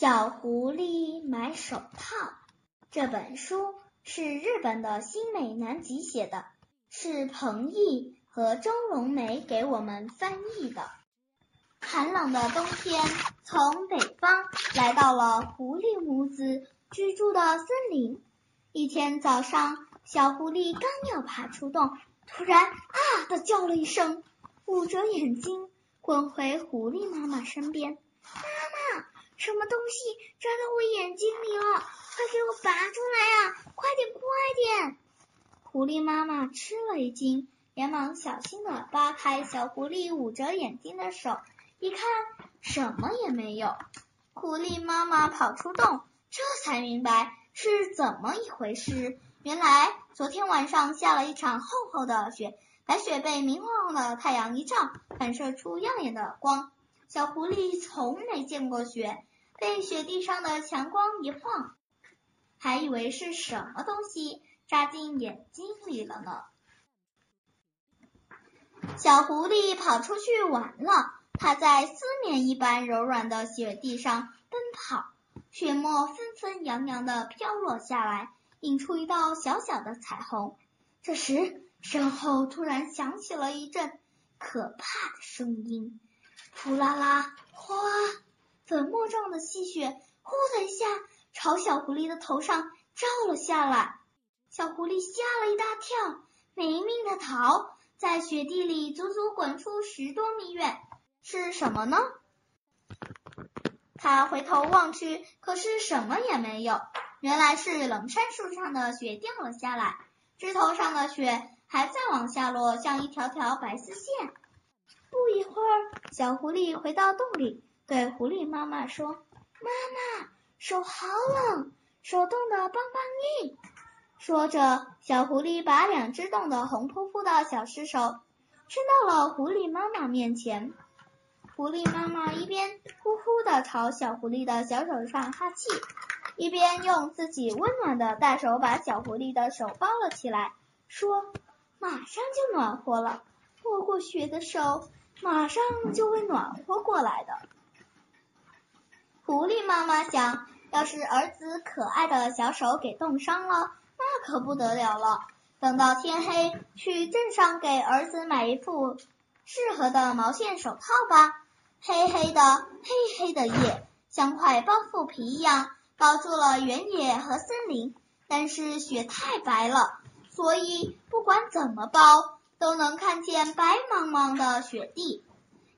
小狐狸买手套。这本书是日本的新美南吉写的，是彭毅和周荣梅给我们翻译的。寒冷的冬天从北方来到了狐狸母子居住的森林。一天早上，小狐狸刚要爬出洞，突然啊的叫了一声，捂着眼睛滚回狐狸妈妈身边。什么东西扎到我眼睛里了？快给我拔出来呀！快点，快点！狐狸妈妈吃了一惊，连忙小心的扒开小狐狸捂着眼睛的手，一看什么也没有。狐狸妈妈跑出洞，这才明白是怎么一回事。原来昨天晚上下了一场厚厚的雪，白雪被明晃晃的太阳一照，反射出耀眼的光。小狐狸从没见过雪。被雪地上的强光一晃，还以为是什么东西扎进眼睛里了呢。小狐狸跑出去玩了，它在丝绵一般柔软的雪地上奔跑，雪沫纷纷扬扬的飘落下来，映出一道小小的彩虹。这时，身后突然响起了一阵可怕的声音：呼啦啦，哗！粉末状的细雪呼的一下朝小狐狸的头上照了下来，小狐狸吓了一大跳，没命的逃，在雪地里足足滚出十多米远。是什么呢？他回头望去，可是什么也没有。原来是冷杉树上的雪掉了下来，枝头上的雪还在往下落，像一条条白丝线。不一会儿，小狐狸回到洞里。对狐狸妈妈说：“妈妈，手好冷，手冻得梆梆硬。”说着，小狐狸把两只冻得红扑扑的小尸手伸到了狐狸妈妈面前。狐狸妈妈一边呼呼的朝小狐狸的小手上哈气，一边用自己温暖的大手把小狐狸的手包了起来，说：“马上就暖和了，握过雪的手马上就会暖和过来的。”狐狸妈妈想，要是儿子可爱的小手给冻伤了，那可不得了了。等到天黑，去镇上给儿子买一副适合的毛线手套吧。黑黑的，黑黑的夜，像块包袱皮一样包住了原野和森林。但是雪太白了，所以不管怎么包，都能看见白茫茫的雪地。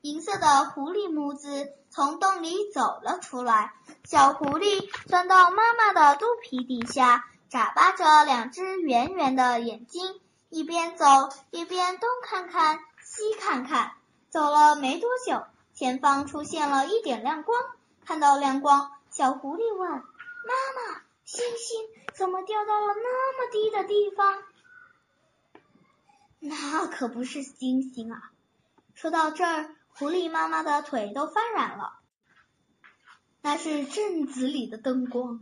银色的狐狸母子从洞里走了出来，小狐狸钻到妈妈的肚皮底下，眨巴着两只圆圆的眼睛，一边走一边东看看西看看。走了没多久，前方出现了一点亮光，看到亮光，小狐狸问：“妈妈，星星怎么掉到了那么低的地方？”那可不是星星啊！说到这儿。狐狸妈妈的腿都发软了，那是镇子里的灯光。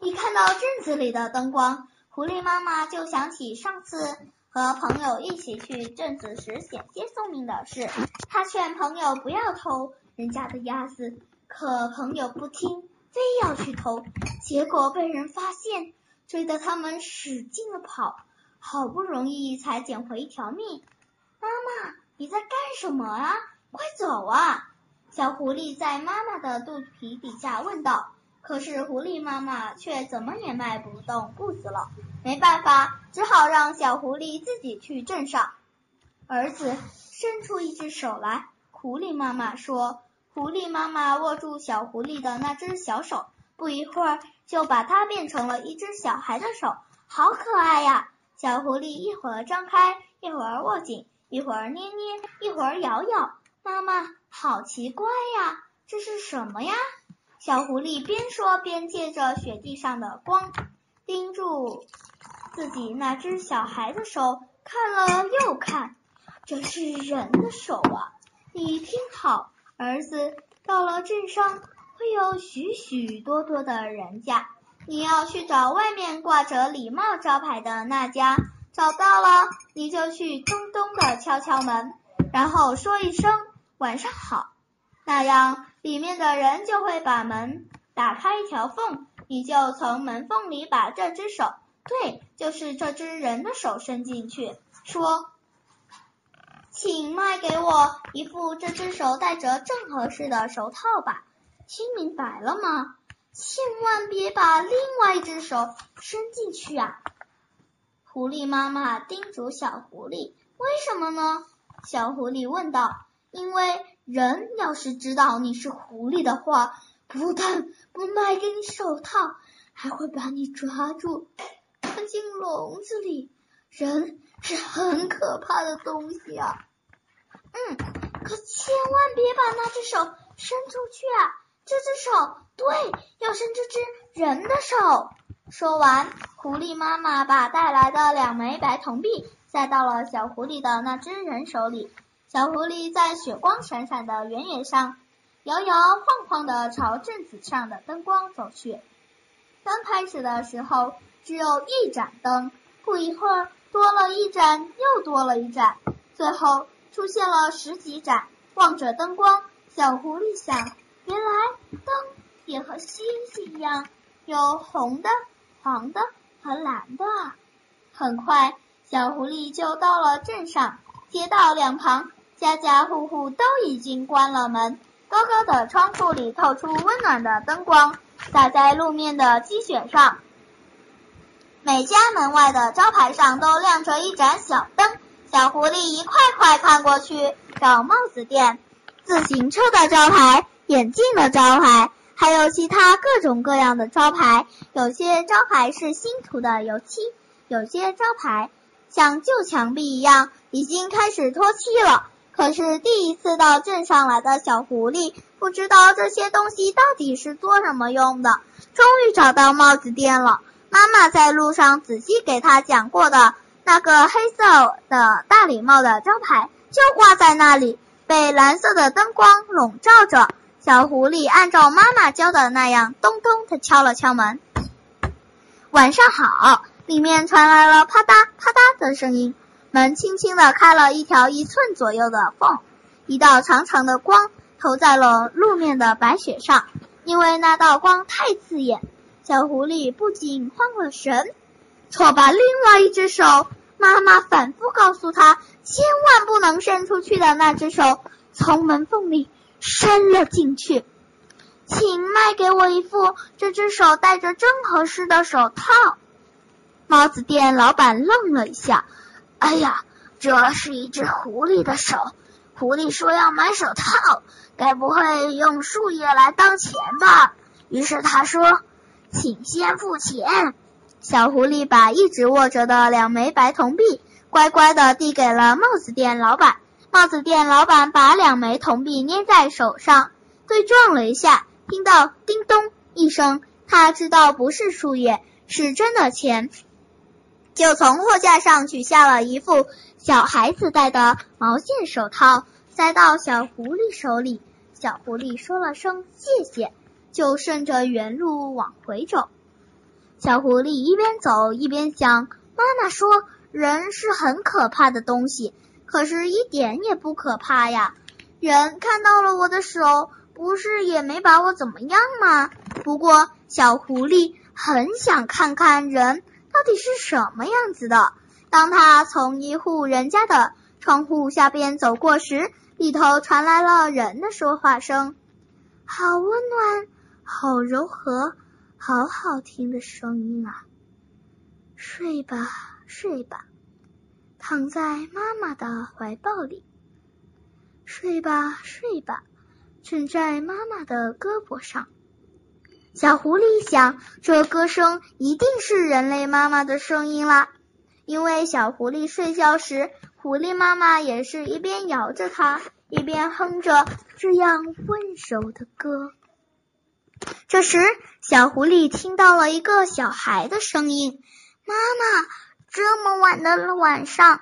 一看到镇子里的灯光，狐狸妈妈就想起上次和朋友一起去镇子时险些送命的事。她劝朋友不要偷人家的鸭子，可朋友不听，非要去偷，结果被人发现，追得他们使劲的跑，好不容易才捡回一条命。妈妈，你在干什么啊？快走啊！小狐狸在妈妈的肚皮底下问道。可是狐狸妈妈却怎么也迈不动步子了。没办法，只好让小狐狸自己去镇上。儿子伸出一只手来，狐狸妈妈说。狐狸妈妈握住小狐狸的那只小手，不一会儿就把它变成了一只小孩的手，好可爱呀！小狐狸一会儿张开，一会儿握紧，一会儿捏捏，一会儿咬咬。妈妈，好奇怪呀，这是什么呀？小狐狸边说边借着雪地上的光，盯住自己那只小孩的手，看了又看，这是人的手啊！你听好，儿子，到了镇上会有许许多多的人家，你要去找外面挂着礼貌招牌的那家，找到了你就去咚咚的敲敲门，然后说一声。晚上好，那样里面的人就会把门打开一条缝，你就从门缝里把这只手，对，就是这只人的手伸进去，说：“请卖给我一副这只手戴着正合适的手套吧。”听明白了吗？千万别把另外一只手伸进去啊！狐狸妈妈叮嘱小狐狸：“为什么呢？”小狐狸问道：“因为人要是知道你是狐狸的话，不但不卖给你手套，还会把你抓住，关进笼子里。人是很可怕的东西啊！嗯，可千万别把那只手伸出去啊！这只手，对，要伸这只人的手。”说完，狐狸妈妈把带来的两枚白铜币塞到了小狐狸的那只人手里。小狐狸在雪光闪闪的原野上摇摇晃晃的朝镇子上的灯光走去。刚开始的时候只有一盏灯，不一会儿多了一盏，又多了一盏，最后出现了十几盏。望着灯光，小狐狸想：原来灯也和星星一样，有红的。黄的和蓝的，很快小狐狸就到了镇上。街道两旁，家家户户都已经关了门，高高的窗户里透出温暖的灯光，洒在路面的积雪上。每家门外的招牌上都亮着一盏小灯。小狐狸一块块看过去，找帽子店、自行车的招牌、眼镜的招牌。还有其他各种各样的招牌，有些招牌是新涂的油漆，有些招牌像旧墙壁一样已经开始脱漆了。可是第一次到镇上来的小狐狸不知道这些东西到底是做什么用的。终于找到帽子店了，妈妈在路上仔细给他讲过的那个黑色的大礼帽的招牌就挂在那里，被蓝色的灯光笼罩着。小狐狸按照妈妈教的那样，咚咚地敲了敲门。晚上好，里面传来了啪嗒啪嗒的声音。门轻轻地开了一条一寸左右的缝，一道长长的光投在了路面的白雪上。因为那道光太刺眼，小狐狸不禁慌了神。错把另外一只手，妈妈反复告诉他，千万不能伸出去的那只手，从门缝里。伸了进去，请卖给我一副这只手戴着正合适的手套。帽子店老板愣了一下，哎呀，这是一只狐狸的手，狐狸说要买手套，该不会用树叶来当钱吧？于是他说，请先付钱。小狐狸把一直握着的两枚白铜币乖乖的递给了帽子店老板。帽子店老板把两枚铜币捏在手上，对撞了一下，听到叮咚一声，他知道不是树叶，是真的钱，就从货架上取下了一副小孩子戴的毛线手套，塞到小狐狸手里。小狐狸说了声谢谢，就顺着原路往回走。小狐狸一边走一边想：妈妈说人是很可怕的东西。可是，一点也不可怕呀！人看到了我的手，不是也没把我怎么样吗？不过，小狐狸很想看看人到底是什么样子的。当他从一户人家的窗户下边走过时，里头传来了人的说话声，好温暖，好柔和，好好听的声音啊！睡吧，睡吧。躺在妈妈的怀抱里，睡吧，睡吧，枕在妈妈的胳膊上。小狐狸想，这歌声一定是人类妈妈的声音啦，因为小狐狸睡觉时，狐狸妈妈也是一边摇着它，一边哼着这样温柔的歌。这时，小狐狸听到了一个小孩的声音：“妈妈。”这么晚的晚上，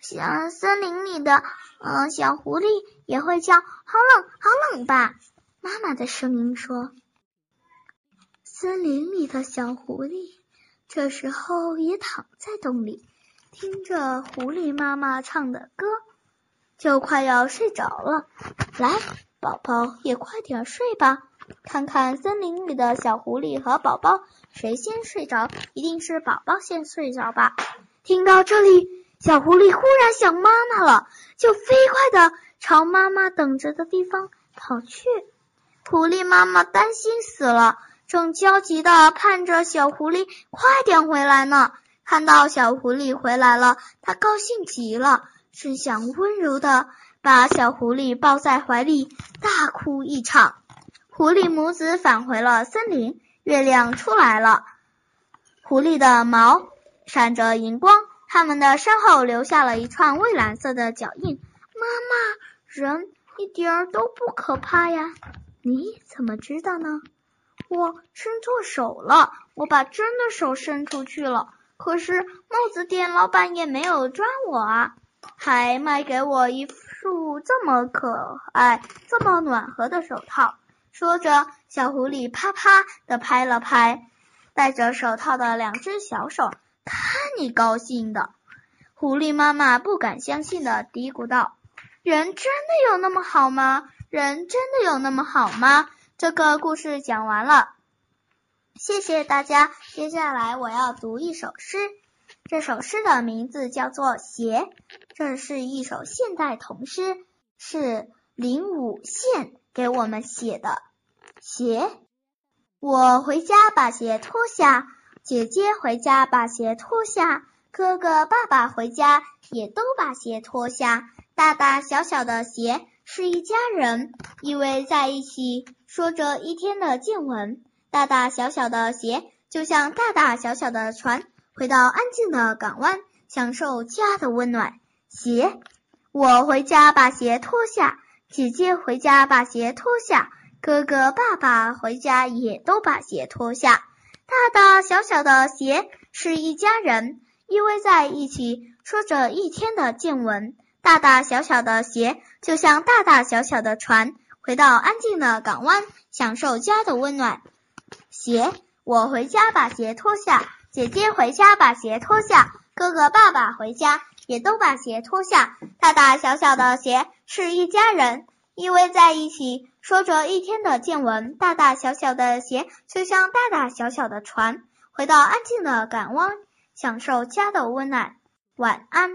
小森林里的嗯小狐狸也会叫，好冷好冷吧？妈妈的声音说。森林里的小狐狸这时候也躺在洞里，听着狐狸妈妈唱的歌，就快要睡着了。来，宝宝也快点睡吧，看看森林里的小狐狸和宝宝，谁先睡着？一定是宝宝先睡着吧。听到这里，小狐狸忽然想妈妈了，就飞快的朝妈妈等着的地方跑去。狐狸妈妈担心死了，正焦急的盼着小狐狸快点回来呢。看到小狐狸回来了，它高兴极了，只想温柔的把小狐狸抱在怀里，大哭一场。狐狸母子返回了森林，月亮出来了，狐狸的毛闪着银光，它们的身后留下了一串蔚蓝色的脚印。妈妈，人一点儿都不可怕呀！你怎么知道呢？我伸错手了，我把真的手伸出去了。可是帽子店老板也没有抓我啊，还卖给我一束这么可爱、这么暖和的手套。说着，小狐狸啪啪的拍了拍戴着手套的两只小手，看你高兴的！狐狸妈妈不敢相信的嘀咕道：“人真的有那么好吗？人真的有那么好吗？”这个故事讲完了。谢谢大家，接下来我要读一首诗。这首诗的名字叫做《鞋》，这是一首现代童诗，是林武宪给我们写的。鞋，我回家把鞋脱下，姐姐回家把鞋脱下，哥哥爸爸回家也都把鞋脱下。大大小小的鞋是一家人，依偎在一起，说着一天的见闻。大大小小的鞋，就像大大小小的船，回到安静的港湾，享受家的温暖。鞋，我回家把鞋脱下，姐姐回家把鞋脱下，哥哥爸爸回家也都把鞋脱下。大大小小的鞋是一家人，依偎在一起，说着一天的见闻。大大小小的鞋，就像大大小小的船，回到安静的港湾，享受家的温暖。鞋，我回家把鞋脱下，姐姐回家把鞋脱下，哥哥爸爸回家也都把鞋脱下。大大小小的鞋是一家人，依偎在一起，说着一天的见闻。大大小小的鞋就像大大小小的船，回到安静的港湾，享受家的温暖。晚安。